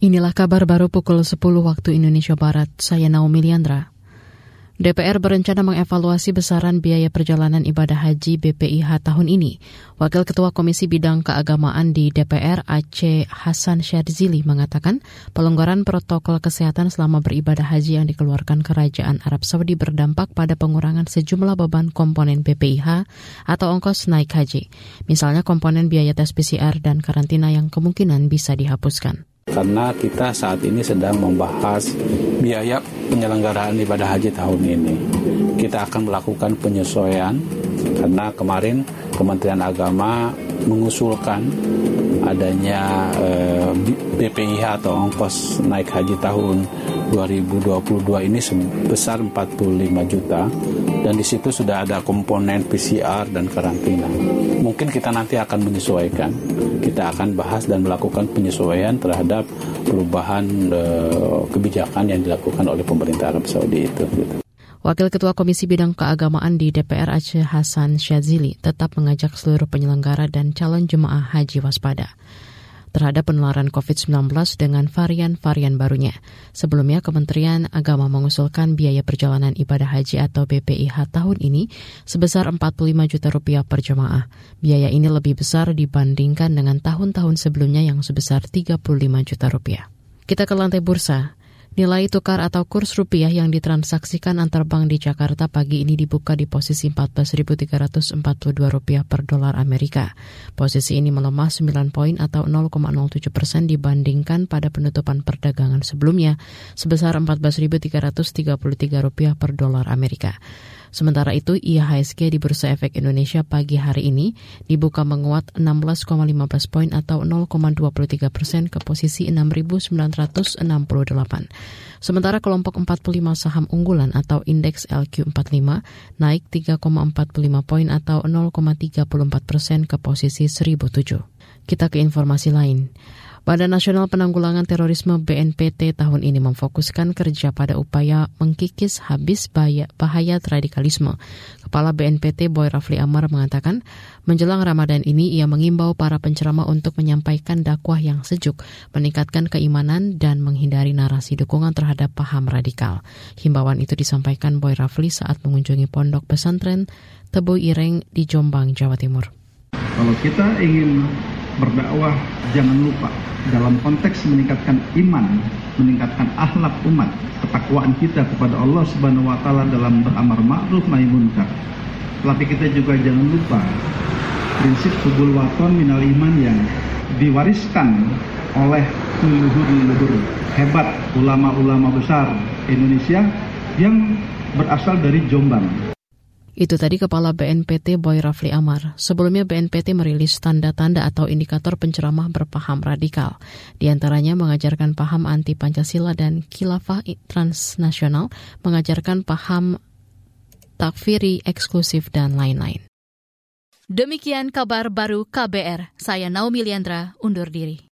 Inilah kabar baru pukul 10 waktu Indonesia Barat. Saya Naomi Liandra. DPR berencana mengevaluasi besaran biaya perjalanan ibadah haji BPIH tahun ini. Wakil Ketua Komisi Bidang Keagamaan di DPR Aceh Hasan Syadzili mengatakan pelonggaran protokol kesehatan selama beribadah haji yang dikeluarkan Kerajaan Arab Saudi berdampak pada pengurangan sejumlah beban komponen BPIH atau ongkos naik haji. Misalnya komponen biaya tes PCR dan karantina yang kemungkinan bisa dihapuskan karena kita saat ini sedang membahas biaya penyelenggaraan ibadah haji tahun ini. Kita akan melakukan penyesuaian karena kemarin Kementerian Agama mengusulkan adanya eh, BPIH atau ongkos naik haji tahun 2022 ini sebesar 45 juta dan di situ sudah ada komponen PCR dan karantina. Mungkin kita nanti akan menyesuaikan. Kita akan bahas dan melakukan penyesuaian terhadap perubahan eh, kebijakan yang dilakukan oleh pemerintah Arab Saudi itu. Gitu. Wakil Ketua Komisi Bidang Keagamaan di DPR Aceh Hasan Syadzili tetap mengajak seluruh penyelenggara dan calon jemaah haji waspada terhadap penularan COVID-19 dengan varian-varian barunya. Sebelumnya, Kementerian Agama mengusulkan biaya perjalanan ibadah haji atau BPIH tahun ini sebesar 45 juta rupiah per jemaah. Biaya ini lebih besar dibandingkan dengan tahun-tahun sebelumnya yang sebesar 35 juta rupiah. Kita ke lantai bursa. Nilai tukar atau kurs rupiah yang ditransaksikan antar bank di Jakarta pagi ini dibuka di posisi 14.342 rupiah per dolar Amerika. Posisi ini melemah 9 poin atau 0,07 persen dibandingkan pada penutupan perdagangan sebelumnya sebesar 14.333 rupiah per dolar Amerika. Sementara itu, IHSG di Bursa Efek Indonesia pagi hari ini dibuka menguat 16,15 poin atau 0,23 persen ke posisi 6.968. Sementara kelompok 45 saham unggulan atau indeks LQ45 naik 3,45 poin atau 0,34 persen ke posisi 1007. Kita ke informasi lain. Badan Nasional Penanggulangan Terorisme BNPT tahun ini memfokuskan kerja pada upaya mengkikis habis bahaya, bahaya radikalisme. Kepala BNPT Boy Rafli Amar mengatakan, menjelang Ramadan ini ia mengimbau para penceramah untuk menyampaikan dakwah yang sejuk, meningkatkan keimanan dan menghindari narasi dukungan terhadap paham radikal. Himbauan itu disampaikan Boy Rafli saat mengunjungi pondok pesantren Tebu Ireng di Jombang, Jawa Timur. Kalau kita ingin berdakwah jangan lupa dalam konteks meningkatkan iman, meningkatkan akhlak umat, ketakwaan kita kepada Allah Subhanahu wa taala dalam beramar ma'ruf nahi munkar. Tapi kita juga jangan lupa prinsip subul waton minal iman yang diwariskan oleh leluhur-leluhur hebat ulama-ulama besar Indonesia yang berasal dari Jombang. Itu tadi Kepala BNPT Boy Rafli Amar. Sebelumnya BNPT merilis tanda-tanda atau indikator penceramah berpaham radikal. Di antaranya mengajarkan paham anti Pancasila dan khilafah transnasional, mengajarkan paham takfiri eksklusif dan lain-lain. Demikian kabar baru KBR. Saya Naomi Liandra, undur diri.